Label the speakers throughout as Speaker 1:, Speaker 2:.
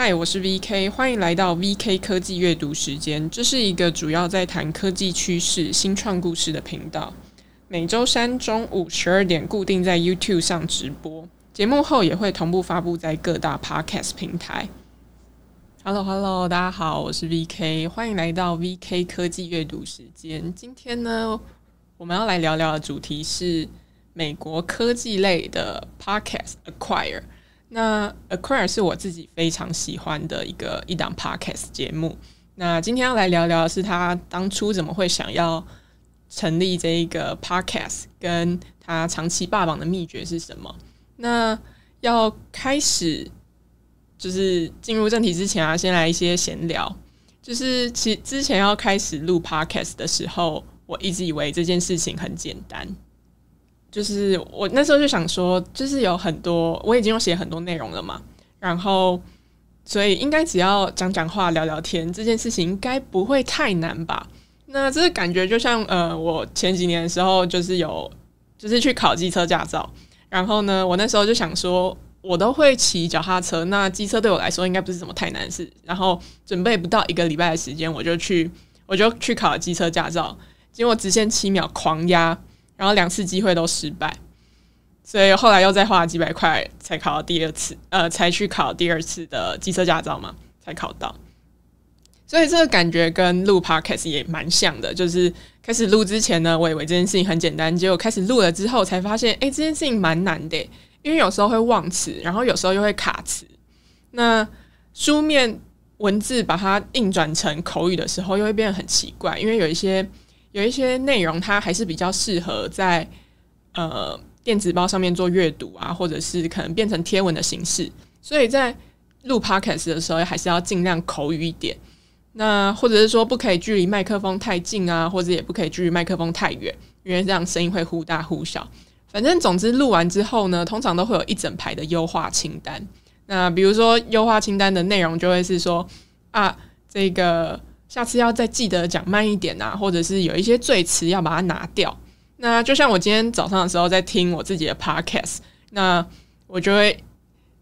Speaker 1: 嗨，我是 VK，欢迎来到 VK 科技阅读时间。这是一个主要在谈科技趋势、新创故事的频道。每周三中午十二点固定在 YouTube 上直播，节目后也会同步发布在各大 Podcast 平台。Hello，Hello，hello, 大家好，我是 VK，欢迎来到 VK 科技阅读时间。今天呢，我们要来聊聊的主题是美国科技类的 Podcast Acquire。那 Acquire 是我自己非常喜欢的一个一档 Podcast 节目。那今天要来聊聊的是他当初怎么会想要成立这一个 Podcast，跟他长期霸榜的秘诀是什么？那要开始就是进入正题之前啊，先来一些闲聊。就是其之前要开始录 Podcast 的时候，我一直以为这件事情很简单。就是我那时候就想说，就是有很多我已经有写很多内容了嘛，然后所以应该只要讲讲话、聊聊天，这件事情应该不会太难吧？那这个感觉就像呃，我前几年的时候就是有就是去考机车驾照，然后呢，我那时候就想说，我都会骑脚踏车，那机车对我来说应该不是什么太难事，然后准备不到一个礼拜的时间，我就去我就去考机车驾照，结果直线七秒狂压。然后两次机会都失败，所以后来又再花了几百块才考到第二次，呃，才去考第二次的机车驾照嘛，才考到。所以这个感觉跟录 Podcast 也蛮像的，就是开始录之前呢，我以为这件事情很简单，结果开始录了之后才发现，哎，这件事情蛮难的，因为有时候会忘词，然后有时候又会卡词。那书面文字把它硬转成口语的时候，又会变得很奇怪，因为有一些。有一些内容，它还是比较适合在呃电子报上面做阅读啊，或者是可能变成贴文的形式。所以在录 Podcast 的时候，还是要尽量口语一点。那或者是说，不可以距离麦克风太近啊，或者也不可以距离麦克风太远，因为这样声音会忽大忽小。反正总之，录完之后呢，通常都会有一整排的优化清单。那比如说，优化清单的内容就会是说啊，这个。下次要再记得讲慢一点啊，或者是有一些赘词要把它拿掉。那就像我今天早上的时候在听我自己的 podcast，那我就会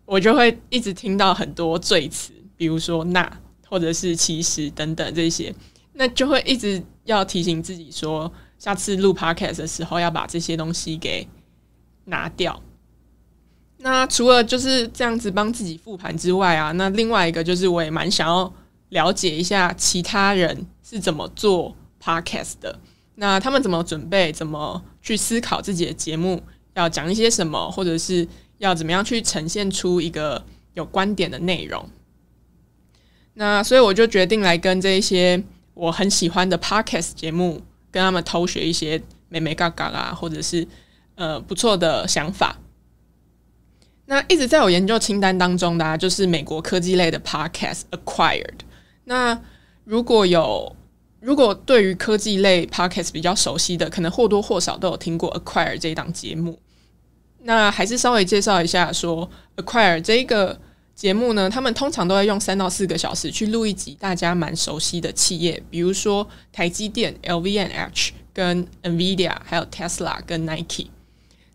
Speaker 1: 我就会一直听到很多赘词，比如说那或者是其实等等这些，那就会一直要提醒自己说，下次录 podcast 的时候要把这些东西给拿掉。那除了就是这样子帮自己复盘之外啊，那另外一个就是我也蛮想要。了解一下其他人是怎么做 podcast 的，那他们怎么准备，怎么去思考自己的节目要讲一些什么，或者是要怎么样去呈现出一个有观点的内容。那所以我就决定来跟这一些我很喜欢的 podcast 节目，跟他们偷学一些眉眉角角啊，或者是呃不错的想法。那一直在我研究清单当中的啊，就是美国科技类的 podcast Acquired。那如果有，如果对于科技类 podcast 比较熟悉的，可能或多或少都有听过 Acquire 这一档节目。那还是稍微介绍一下说，Acquire 这一个节目呢，他们通常都会用三到四个小时去录一集大家蛮熟悉的企业，比如说台积电、L V N H 跟 NVIDIA，还有 Tesla 跟 Nike。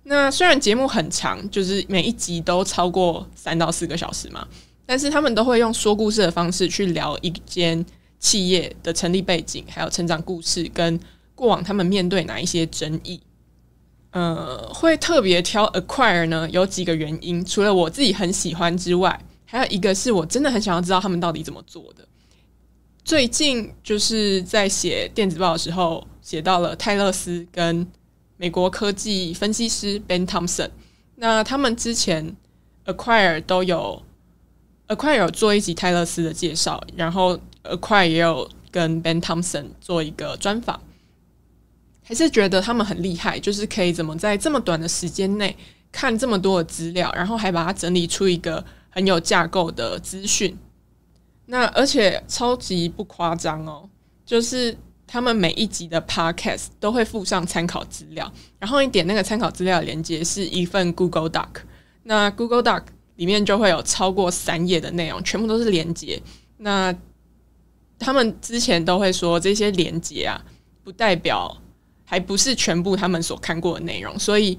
Speaker 1: 那虽然节目很长，就是每一集都超过三到四个小时嘛。但是他们都会用说故事的方式去聊一间企业的成立背景，还有成长故事，跟过往他们面对哪一些争议。呃，会特别挑 Acquire 呢，有几个原因。除了我自己很喜欢之外，还有一个是我真的很想要知道他们到底怎么做的。最近就是在写电子报的时候，写到了泰勒斯跟美国科技分析师 Ben Thompson。那他们之前 Acquire 都有。Acquire 有做一集泰勒斯的介绍，然后 Acquire 也有跟 Ben Thompson 做一个专访，还是觉得他们很厉害，就是可以怎么在这么短的时间内看这么多的资料，然后还把它整理出一个很有架构的资讯。那而且超级不夸张哦，就是他们每一集的 Podcast 都会附上参考资料，然后你点那个参考资料连接是一份 Google Doc，那 Google Doc。里面就会有超过三页的内容，全部都是连接。那他们之前都会说，这些连接啊，不代表还不是全部他们所看过的内容。所以，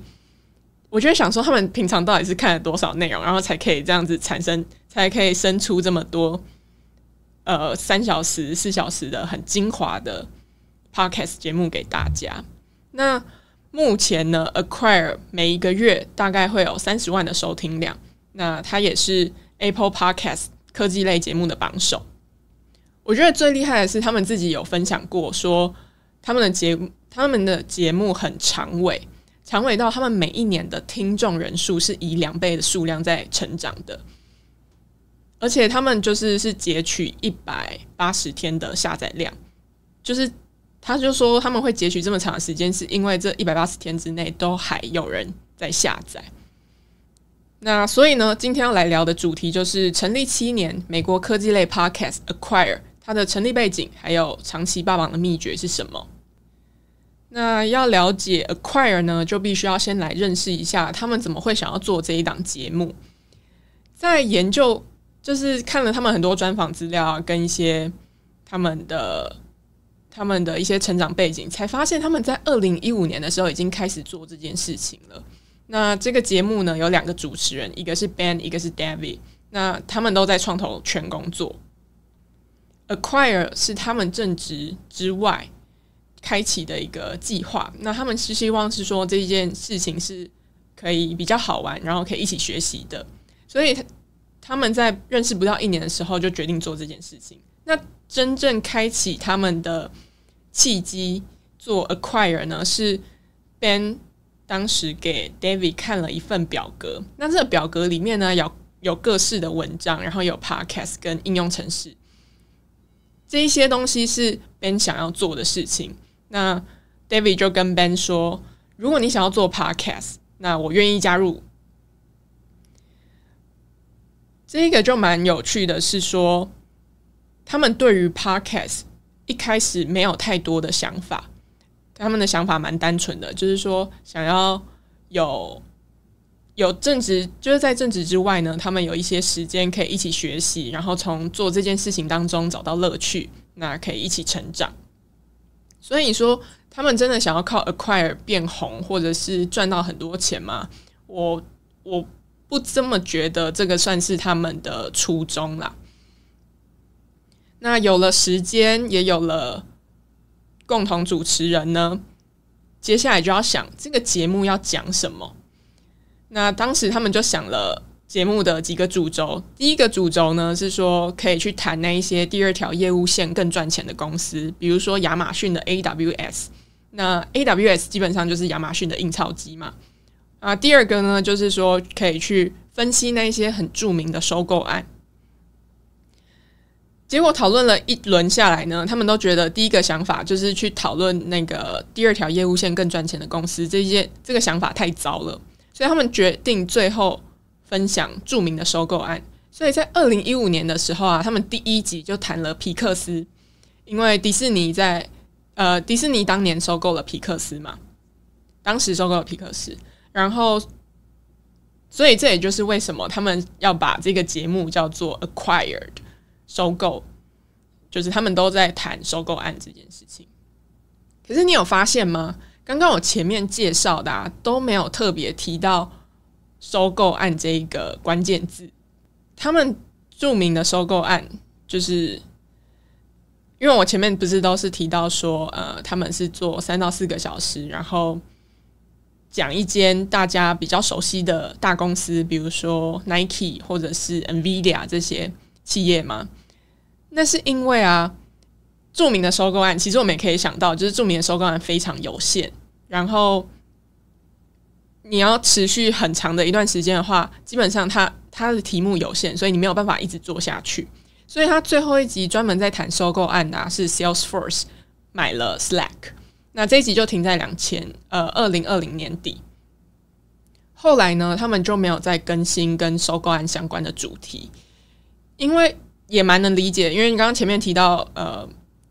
Speaker 1: 我就想说，他们平常到底是看了多少内容，然后才可以这样子产生，才可以生出这么多呃三小时、四小时的很精华的 podcast 节目给大家。那目前呢，Acquire 每一个月大概会有三十万的收听量，那它也是 Apple Podcast 科技类节目的榜首。我觉得最厉害的是，他们自己有分享过，说他们的节，他们的节目很长尾。长尾到他们每一年的听众人数是以两倍的数量在成长的，而且他们就是是截取一百八十天的下载量，就是他就说他们会截取这么长的时间，是因为这一百八十天之内都还有人在下载。那所以呢，今天要来聊的主题就是成立七年美国科技类 Podcast Acquire，它的成立背景还有长期霸榜的秘诀是什么？那要了解 Acquire 呢，就必须要先来认识一下他们怎么会想要做这一档节目。在研究，就是看了他们很多专访资料啊，跟一些他们的他们的一些成长背景，才发现他们在二零一五年的时候已经开始做这件事情了。那这个节目呢，有两个主持人，一个是 Ben，一个是 David。那他们都在创投圈工作。Acquire 是他们正职之外。开启的一个计划，那他们是希望是说这件事情是可以比较好玩，然后可以一起学习的，所以他他们在认识不到一年的时候就决定做这件事情。那真正开启他们的契机做 Acquire 呢，是 Ben 当时给 David 看了一份表格，那这个表格里面呢有有各式的文章，然后有 Podcast 跟应用程式，这一些东西是 Ben 想要做的事情。那 David 就跟 Ben 说：“如果你想要做 Podcast，那我愿意加入。”这个就蛮有趣的，是说他们对于 Podcast 一开始没有太多的想法，他们的想法蛮单纯的，就是说想要有有正职，就是在正职之外呢，他们有一些时间可以一起学习，然后从做这件事情当中找到乐趣，那可以一起成长。所以说，他们真的想要靠 Acquire 变红，或者是赚到很多钱吗？我我不这么觉得，这个算是他们的初衷啦。那有了时间，也有了共同主持人呢，接下来就要想这个节目要讲什么。那当时他们就想了。节目的几个主轴，第一个主轴呢是说可以去谈那一些第二条业务线更赚钱的公司，比如说亚马逊的 AWS。那 AWS 基本上就是亚马逊的印钞机嘛。啊，第二个呢就是说可以去分析那一些很著名的收购案。结果讨论了一轮下来呢，他们都觉得第一个想法就是去讨论那个第二条业务线更赚钱的公司，这些这个想法太糟了，所以他们决定最后。分享著名的收购案，所以在二零一五年的时候啊，他们第一集就谈了皮克斯，因为迪士尼在呃，迪士尼当年收购了皮克斯嘛，当时收购了皮克斯，然后，所以这也就是为什么他们要把这个节目叫做 Acquired 收购，就是他们都在谈收购案这件事情。可是你有发现吗？刚刚我前面介绍的啊，都没有特别提到。收购案这一个关键字，他们著名的收购案，就是因为我前面不是都是提到说，呃，他们是做三到四个小时，然后讲一间大家比较熟悉的大公司，比如说 Nike 或者是 NVIDIA 这些企业吗？那是因为啊，著名的收购案，其实我们也可以想到，就是著名的收购案非常有限，然后。你要持续很长的一段时间的话，基本上它它的题目有限，所以你没有办法一直做下去。所以他最后一集专门在谈收购案的啊，是 Salesforce 买了 Slack。那这一集就停在两千呃二零二零年底。后来呢，他们就没有再更新跟收购案相关的主题，因为也蛮能理解，因为你刚刚前面提到呃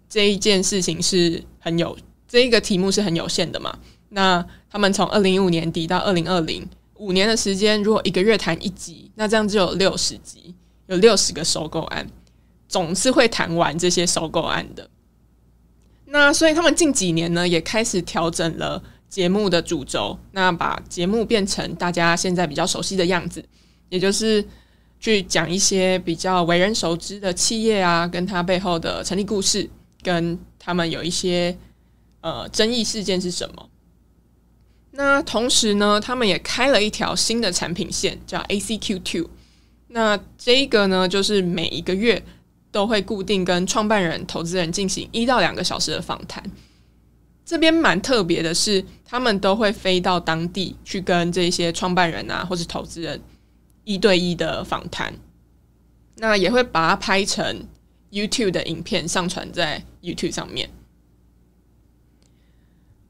Speaker 1: 这一件事情是很有这一个题目是很有限的嘛。那他们从二零一五年底到二零二零五年的时间，如果一个月谈一集，那这样就有六十集，有六十个收购案，总是会谈完这些收购案的。那所以他们近几年呢，也开始调整了节目的主轴，那把节目变成大家现在比较熟悉的样子，也就是去讲一些比较为人熟知的企业啊，跟它背后的成立故事，跟他们有一些呃争议事件是什么。那同时呢，他们也开了一条新的产品线，叫 ACQ Two。那这个呢，就是每一个月都会固定跟创办人、投资人进行一到两个小时的访谈。这边蛮特别的是，他们都会飞到当地去跟这些创办人啊，或是投资人一对一的访谈。那也会把它拍成 YouTube 的影片，上传在 YouTube 上面。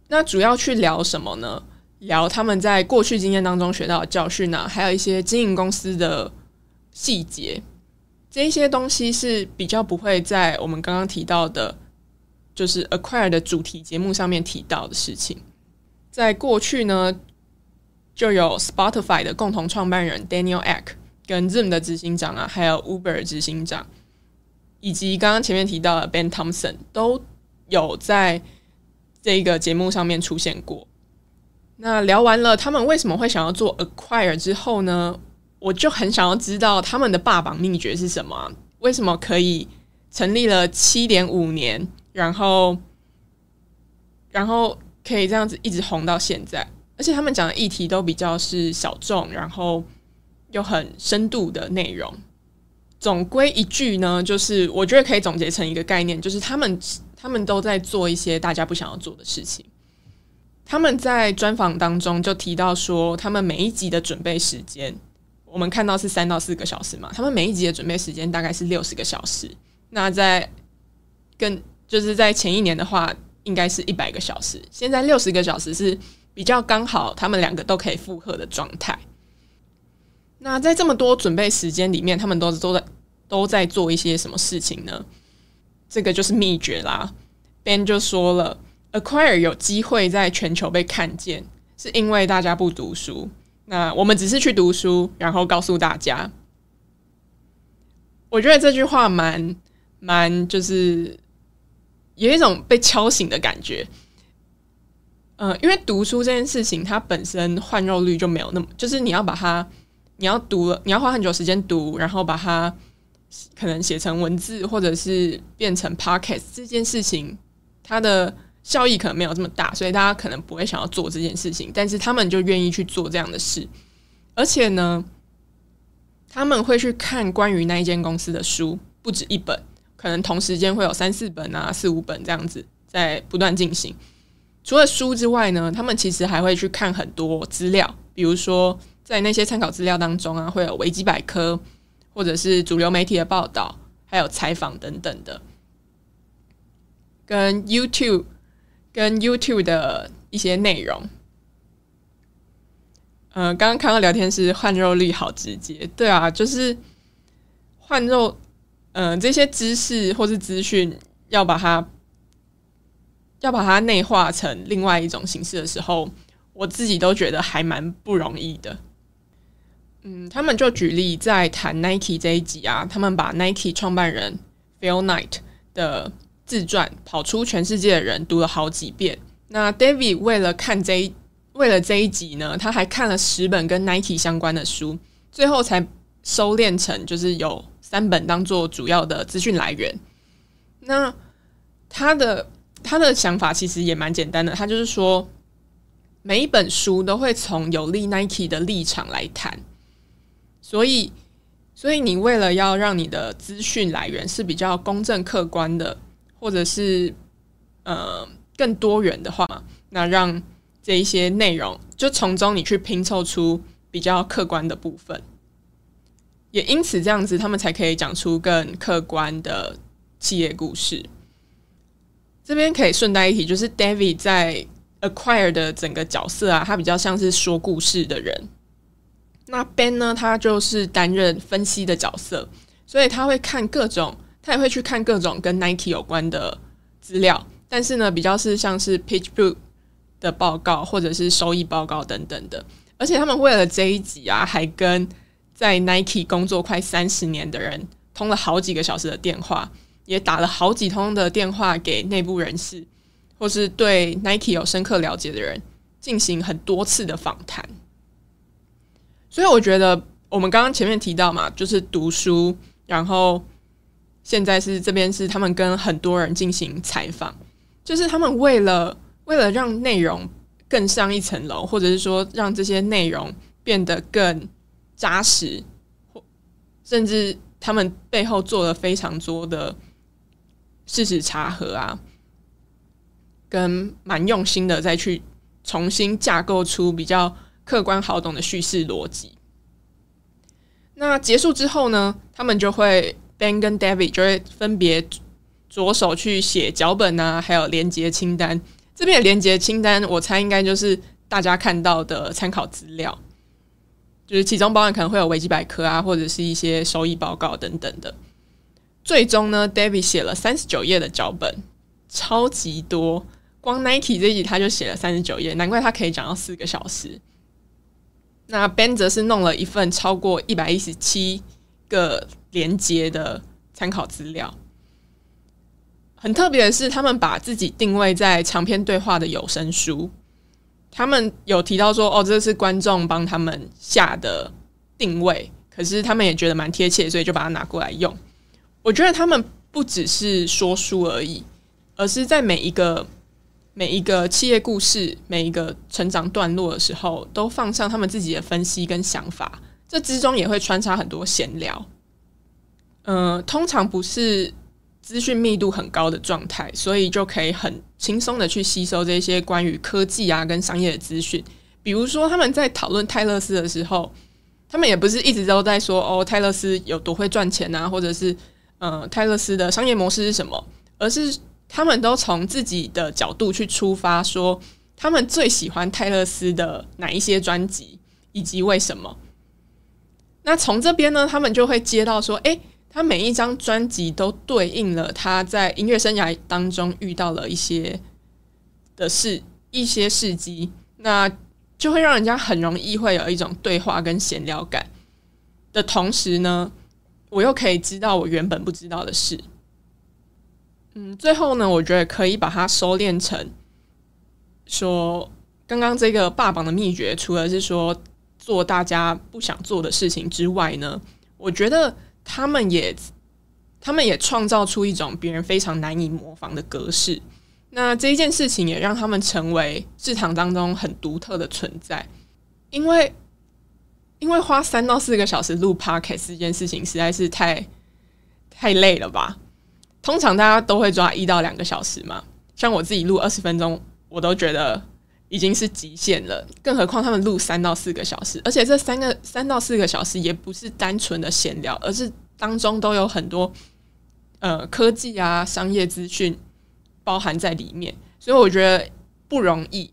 Speaker 1: 那主要去聊什么呢？聊他们在过去经验当中学到的教训啊，还有一些经营公司的细节。这些东西是比较不会在我们刚刚提到的。就是 Acquire 的主题节目上面提到的事情，在过去呢，就有 Spotify 的共同创办人 Daniel Ek 跟 Zoom 的执行长啊，还有 Uber 执行长，以及刚刚前面提到的 Ben Thompson 都有在这个节目上面出现过。那聊完了他们为什么会想要做 Acquire 之后呢，我就很想要知道他们的霸榜秘诀是什么？为什么可以成立了七点五年？然后，然后可以这样子一直红到现在，而且他们讲的议题都比较是小众，然后又很深度的内容。总归一句呢，就是我觉得可以总结成一个概念，就是他们他们都在做一些大家不想要做的事情。他们在专访当中就提到说，他们每一集的准备时间，我们看到是三到四个小时嘛，他们每一集的准备时间大概是六十个小时。那在更就是在前一年的话，应该是一百个小时。现在六十个小时是比较刚好，他们两个都可以负荷的状态。那在这么多准备时间里面，他们都都在都在做一些什么事情呢？这个就是秘诀啦。Ben 就说了，Acquire 有机会在全球被看见，是因为大家不读书。那我们只是去读书，然后告诉大家。我觉得这句话蛮蛮就是。有一种被敲醒的感觉，呃，因为读书这件事情，它本身换肉率就没有那么，就是你要把它，你要读了，你要花很久时间读，然后把它可能写成文字，或者是变成 podcast 这件事情，它的效益可能没有这么大，所以大家可能不会想要做这件事情，但是他们就愿意去做这样的事，而且呢，他们会去看关于那一间公司的书，不止一本。可能同时间会有三四本啊，四五本这样子在不断进行。除了书之外呢，他们其实还会去看很多资料，比如说在那些参考资料当中啊，会有维基百科，或者是主流媒体的报道，还有采访等等的。跟 YouTube 跟 YouTube 的一些内容。嗯、呃，刚刚看到聊天室换肉率好直接，对啊，就是换肉。嗯、呃，这些知识或是资讯要把它要把它内化成另外一种形式的时候，我自己都觉得还蛮不容易的。嗯，他们就举例在谈 Nike 这一集啊，他们把 Nike 创办人 Phil Knight 的自传《跑出全世界的人》读了好几遍。那 David 为了看这一为了这一集呢，他还看了十本跟 Nike 相关的书，最后才收敛成就是有。三本当做主要的资讯来源，那他的他的想法其实也蛮简单的，他就是说每一本书都会从有利 Nike 的立场来谈，所以所以你为了要让你的资讯来源是比较公正客观的，或者是呃更多元的话，那让这一些内容就从中你去拼凑出比较客观的部分。也因此，这样子他们才可以讲出更客观的企业故事。这边可以顺带一提，就是 David 在 Acquire 的整个角色啊，他比较像是说故事的人。那 Ben 呢，他就是担任分析的角色，所以他会看各种，他也会去看各种跟 Nike 有关的资料，但是呢，比较是像是 PitchBook 的报告或者是收益报告等等的。而且他们为了这一集啊，还跟在 Nike 工作快三十年的人，通了好几个小时的电话，也打了好几通的电话给内部人士，或是对 Nike 有深刻了解的人，进行很多次的访谈。所以我觉得我们刚刚前面提到嘛，就是读书，然后现在是这边是他们跟很多人进行采访，就是他们为了为了让内容更上一层楼，或者是说让这些内容变得更扎实，或甚至他们背后做了非常多的事实查核啊，跟蛮用心的再去重新架构出比较客观好懂的叙事逻辑。那结束之后呢，他们就会 Ben 跟 David 就会分别着手去写脚本啊，还有连接清单。这边的连接清单，我猜应该就是大家看到的参考资料，就是其中包含可能会有维基百科啊，或者是一些收益报告等等的。最终呢，David 写了三十九页的脚本，超级多，光 Nike 这一集他就写了三十九页，难怪他可以讲到四个小时。那 Ben 则是弄了一份超过一百一十七个连接的参考资料。很特别的是，他们把自己定位在长篇对话的有声书。他们有提到说：“哦，这是观众帮他们下的定位。”可是他们也觉得蛮贴切，所以就把它拿过来用。我觉得他们不只是说书而已，而是在每一个每一个企业故事、每一个成长段落的时候，都放上他们自己的分析跟想法。这之中也会穿插很多闲聊。嗯、呃，通常不是。资讯密度很高的状态，所以就可以很轻松的去吸收这些关于科技啊跟商业的资讯。比如说，他们在讨论泰勒斯的时候，他们也不是一直都在说哦，泰勒斯有多会赚钱啊，或者是呃，泰勒斯的商业模式是什么，而是他们都从自己的角度去出发，说他们最喜欢泰勒斯的哪一些专辑，以及为什么。那从这边呢，他们就会接到说，诶。他每一张专辑都对应了他在音乐生涯当中遇到了一些的事，一些事迹，那就会让人家很容易会有一种对话跟闲聊感的同时呢，我又可以知道我原本不知道的事。嗯，最后呢，我觉得可以把它收敛成说，刚刚这个霸榜的秘诀，除了是说做大家不想做的事情之外呢，我觉得。他们也，他们也创造出一种别人非常难以模仿的格式。那这一件事情也让他们成为市场当中很独特的存在。因为，因为花三到四个小时录 Podcast 这件事情实在是太太累了吧？通常大家都会抓一到两个小时嘛。像我自己录二十分钟，我都觉得已经是极限了。更何况他们录三到四个小时，而且这三个三到四个小时也不是单纯的闲聊，而是当中都有很多呃科技啊、商业资讯包含在里面，所以我觉得不容易。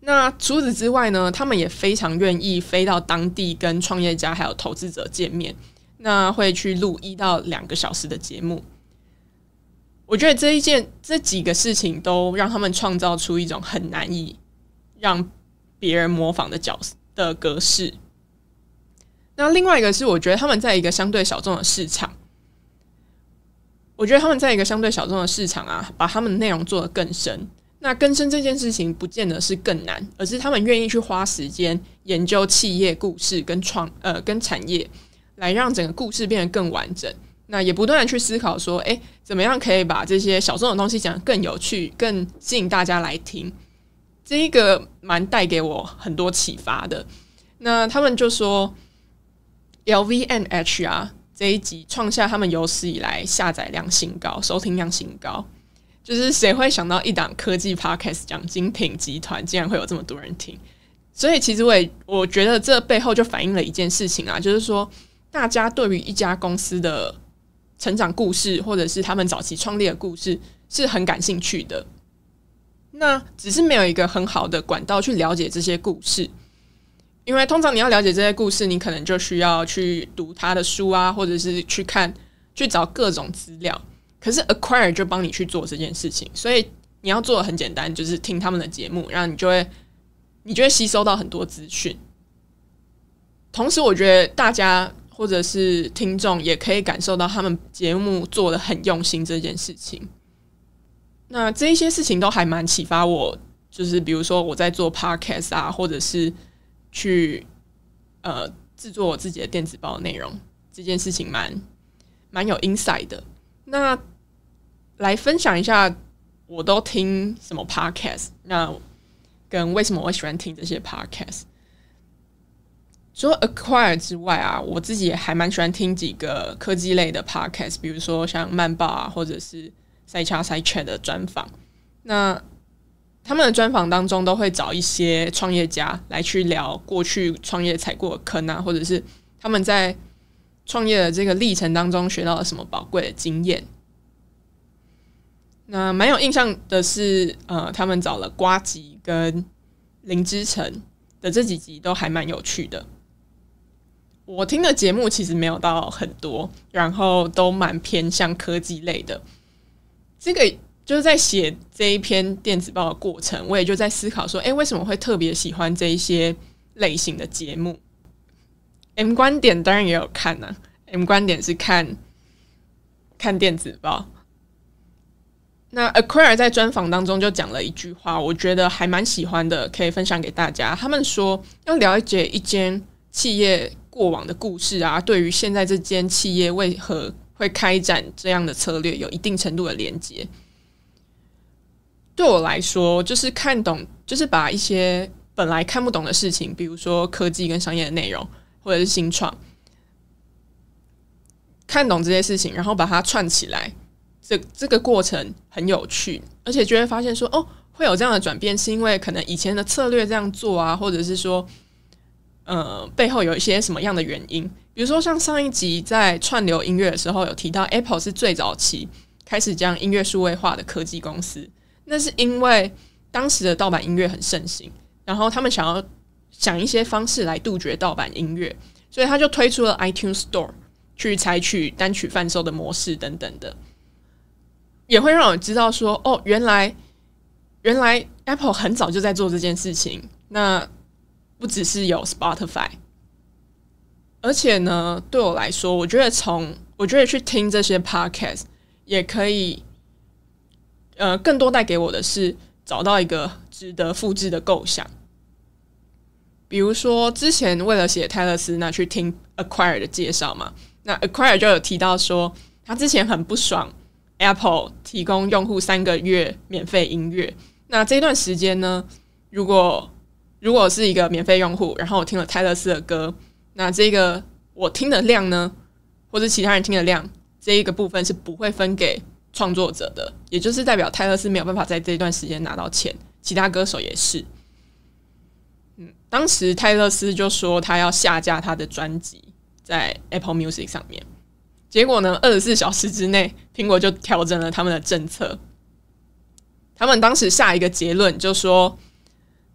Speaker 1: 那除此之外呢，他们也非常愿意飞到当地跟创业家还有投资者见面，那会去录一到两个小时的节目。我觉得这一件这几个事情都让他们创造出一种很难以让别人模仿的角色的格式。那另外一个是，我觉得他们在一个相对小众的市场，我觉得他们在一个相对小众的市场啊，把他们的内容做得更深。那更深这件事情，不见得是更难，而是他们愿意去花时间研究企业故事跟创呃跟产业，来让整个故事变得更完整。那也不断的去思考说，诶，怎么样可以把这些小众的东西讲得更有趣，更吸引大家来听？这一个蛮带给我很多启发的。那他们就说。LVMH 啊，这一集创下他们有史以来下载量新高、收听量新高。就是谁会想到一档科技 Podcast 讲精品集团，竟然会有这么多人听？所以其实我也我觉得这背后就反映了一件事情啊，就是说大家对于一家公司的成长故事，或者是他们早期创立的故事，是很感兴趣的。那只是没有一个很好的管道去了解这些故事。因为通常你要了解这些故事，你可能就需要去读他的书啊，或者是去看、去找各种资料。可是 Acquire 就帮你去做这件事情，所以你要做的很简单，就是听他们的节目，然后你就会你就会吸收到很多资讯。同时，我觉得大家或者是听众也可以感受到他们节目做的很用心这件事情。那这一些事情都还蛮启发我就是比如说我在做 podcast 啊，或者是去呃制作我自己的电子报内容，这件事情蛮蛮有 insight 的。那来分享一下，我都听什么 podcast？那跟为什么我喜欢听这些 podcast？除了 Acquire 之外啊，我自己也还蛮喜欢听几个科技类的 podcast，比如说像曼报啊，或者是赛叉赛 Chat 的专访。那他们的专访当中都会找一些创业家来去聊过去创业踩过的坑啊，或者是他们在创业的这个历程当中学到了什么宝贵的经验。那蛮有印象的是，呃，他们找了瓜吉跟林之晨的这几集都还蛮有趣的。我听的节目其实没有到很多，然后都蛮偏向科技类的。这个就是在写这一篇电子报的过程，我也就在思考说，诶，为什么会特别喜欢这一些类型的节目？M 观点当然也有看呢、，M 观点是看看电子报。那 Acquire 在专访当中就讲了一句话，我觉得还蛮喜欢的，可以分享给大家。他们说，要了解一间企业过往的故事啊，对于现在这间企业为何会开展这样的策略，有一定程度的连接。对我来说，就是看懂，就是把一些本来看不懂的事情，比如说科技跟商业的内容，或者是新创，看懂这些事情，然后把它串起来。这这个过程很有趣，而且就会发现说，哦，会有这样的转变，是因为可能以前的策略这样做啊，或者是说，呃，背后有一些什么样的原因？比如说，像上一集在串流音乐的时候有提到，Apple 是最早期开始将音乐数位化的科技公司，那是因为当时的盗版音乐很盛行，然后他们想要想一些方式来杜绝盗版音乐，所以他就推出了 iTunes Store，去采取单曲贩售的模式等等的。也会让我知道说，哦，原来原来 Apple 很早就在做这件事情。那不只是有 Spotify，而且呢，对我来说，我觉得从我觉得去听这些 Podcast 也可以，呃，更多带给我的是找到一个值得复制的构想。比如说，之前为了写泰勒斯，那去听 Acquire 的介绍嘛，那 Acquire 就有提到说，他之前很不爽。Apple 提供用户三个月免费音乐，那这段时间呢，如果如果是一个免费用户，然后我听了泰勒斯的歌，那这个我听的量呢，或者其他人听的量，这一个部分是不会分给创作者的，也就是代表泰勒斯没有办法在这一段时间拿到钱，其他歌手也是。当时泰勒斯就说他要下架他的专辑在 Apple Music 上面。结果呢，二十四小时之内，苹果就调整了他们的政策。他们当时下一个结论就说，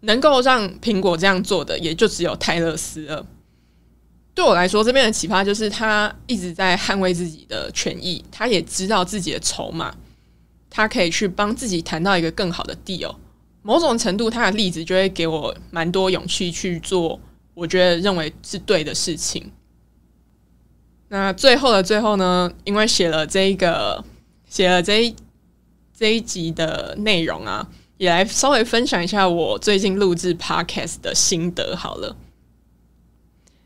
Speaker 1: 能够让苹果这样做的，也就只有泰勒斯了。对我来说，这边的启发就是，他一直在捍卫自己的权益，他也知道自己的筹码，他可以去帮自己谈到一个更好的 deal。某种程度，他的例子就会给我蛮多勇气去做，我觉得认为是对的事情。那最后的最后呢，因为写了这一个，写了这一这一集的内容啊，也来稍微分享一下我最近录制 Podcast 的心得好了。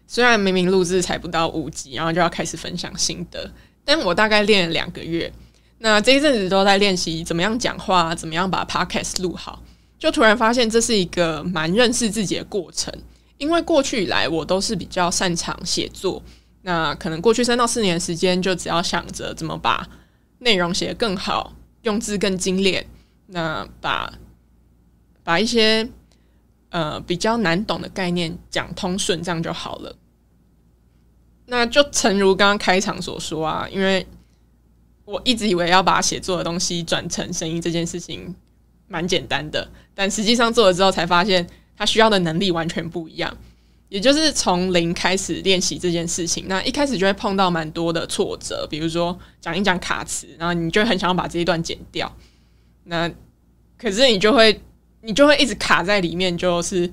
Speaker 1: 虽然明明录制才不到五集，然后就要开始分享心得，但我大概练了两个月，那这一阵子都在练习怎么样讲话，怎么样把 Podcast 录好，就突然发现这是一个蛮认识自己的过程，因为过去以来我都是比较擅长写作。那可能过去三到四年的时间，就只要想着怎么把内容写得更好，用字更精炼，那把把一些呃比较难懂的概念讲通顺，这样就好了。那就诚如刚刚开场所说啊，因为我一直以为要把写作的东西转成声音这件事情蛮简单的，但实际上做了之后才发现，它需要的能力完全不一样。也就是从零开始练习这件事情，那一开始就会碰到蛮多的挫折，比如说讲一讲卡词，然后你就很想要把这一段剪掉，那可是你就会你就会一直卡在里面，就是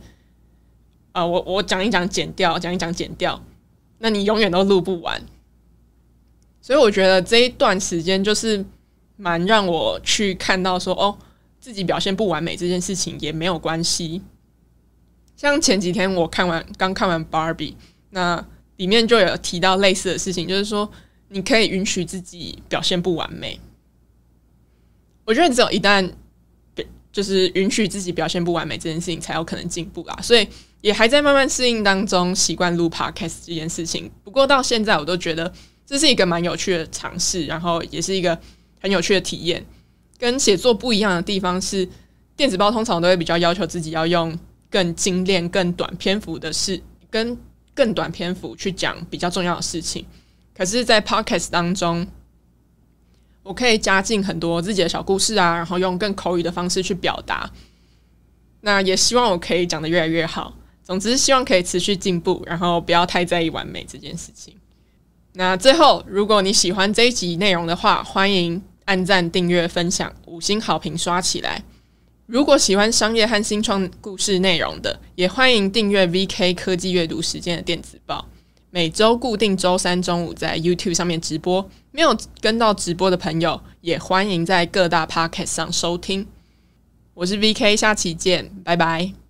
Speaker 1: 啊、我我讲一讲剪掉，讲一讲剪掉，那你永远都录不完。所以我觉得这一段时间就是蛮让我去看到说，哦，自己表现不完美这件事情也没有关系。像前几天我看完刚看完 Barbie，那里面就有提到类似的事情，就是说你可以允许自己表现不完美。我觉得只有一旦就是允许自己表现不完美这件事情，才有可能进步啦。所以也还在慢慢适应当中，习惯录 Podcast 这件事情。不过到现在，我都觉得这是一个蛮有趣的尝试，然后也是一个很有趣的体验。跟写作不一样的地方是，电子报通常都会比较要求自己要用更精炼、更短篇幅的事，跟更短篇幅去讲比较重要的事情。可是，在 Podcast 当中，我可以加进很多自己的小故事啊，然后用更口语的方式去表达。那也希望我可以讲得越来越好。总之，希望可以持续进步，然后不要太在意完美这件事情。那最后，如果你喜欢这一集内容的话，欢迎按赞、订阅、分享、五星好评刷起来。如果喜欢商业和新创故事内容的，也欢迎订阅 VK 科技阅读时间的电子报。每周固定周三中午在 YouTube 上面直播，没有跟到直播的朋友，也欢迎在各大 Podcast 上收听。我是 VK，下期见，拜拜。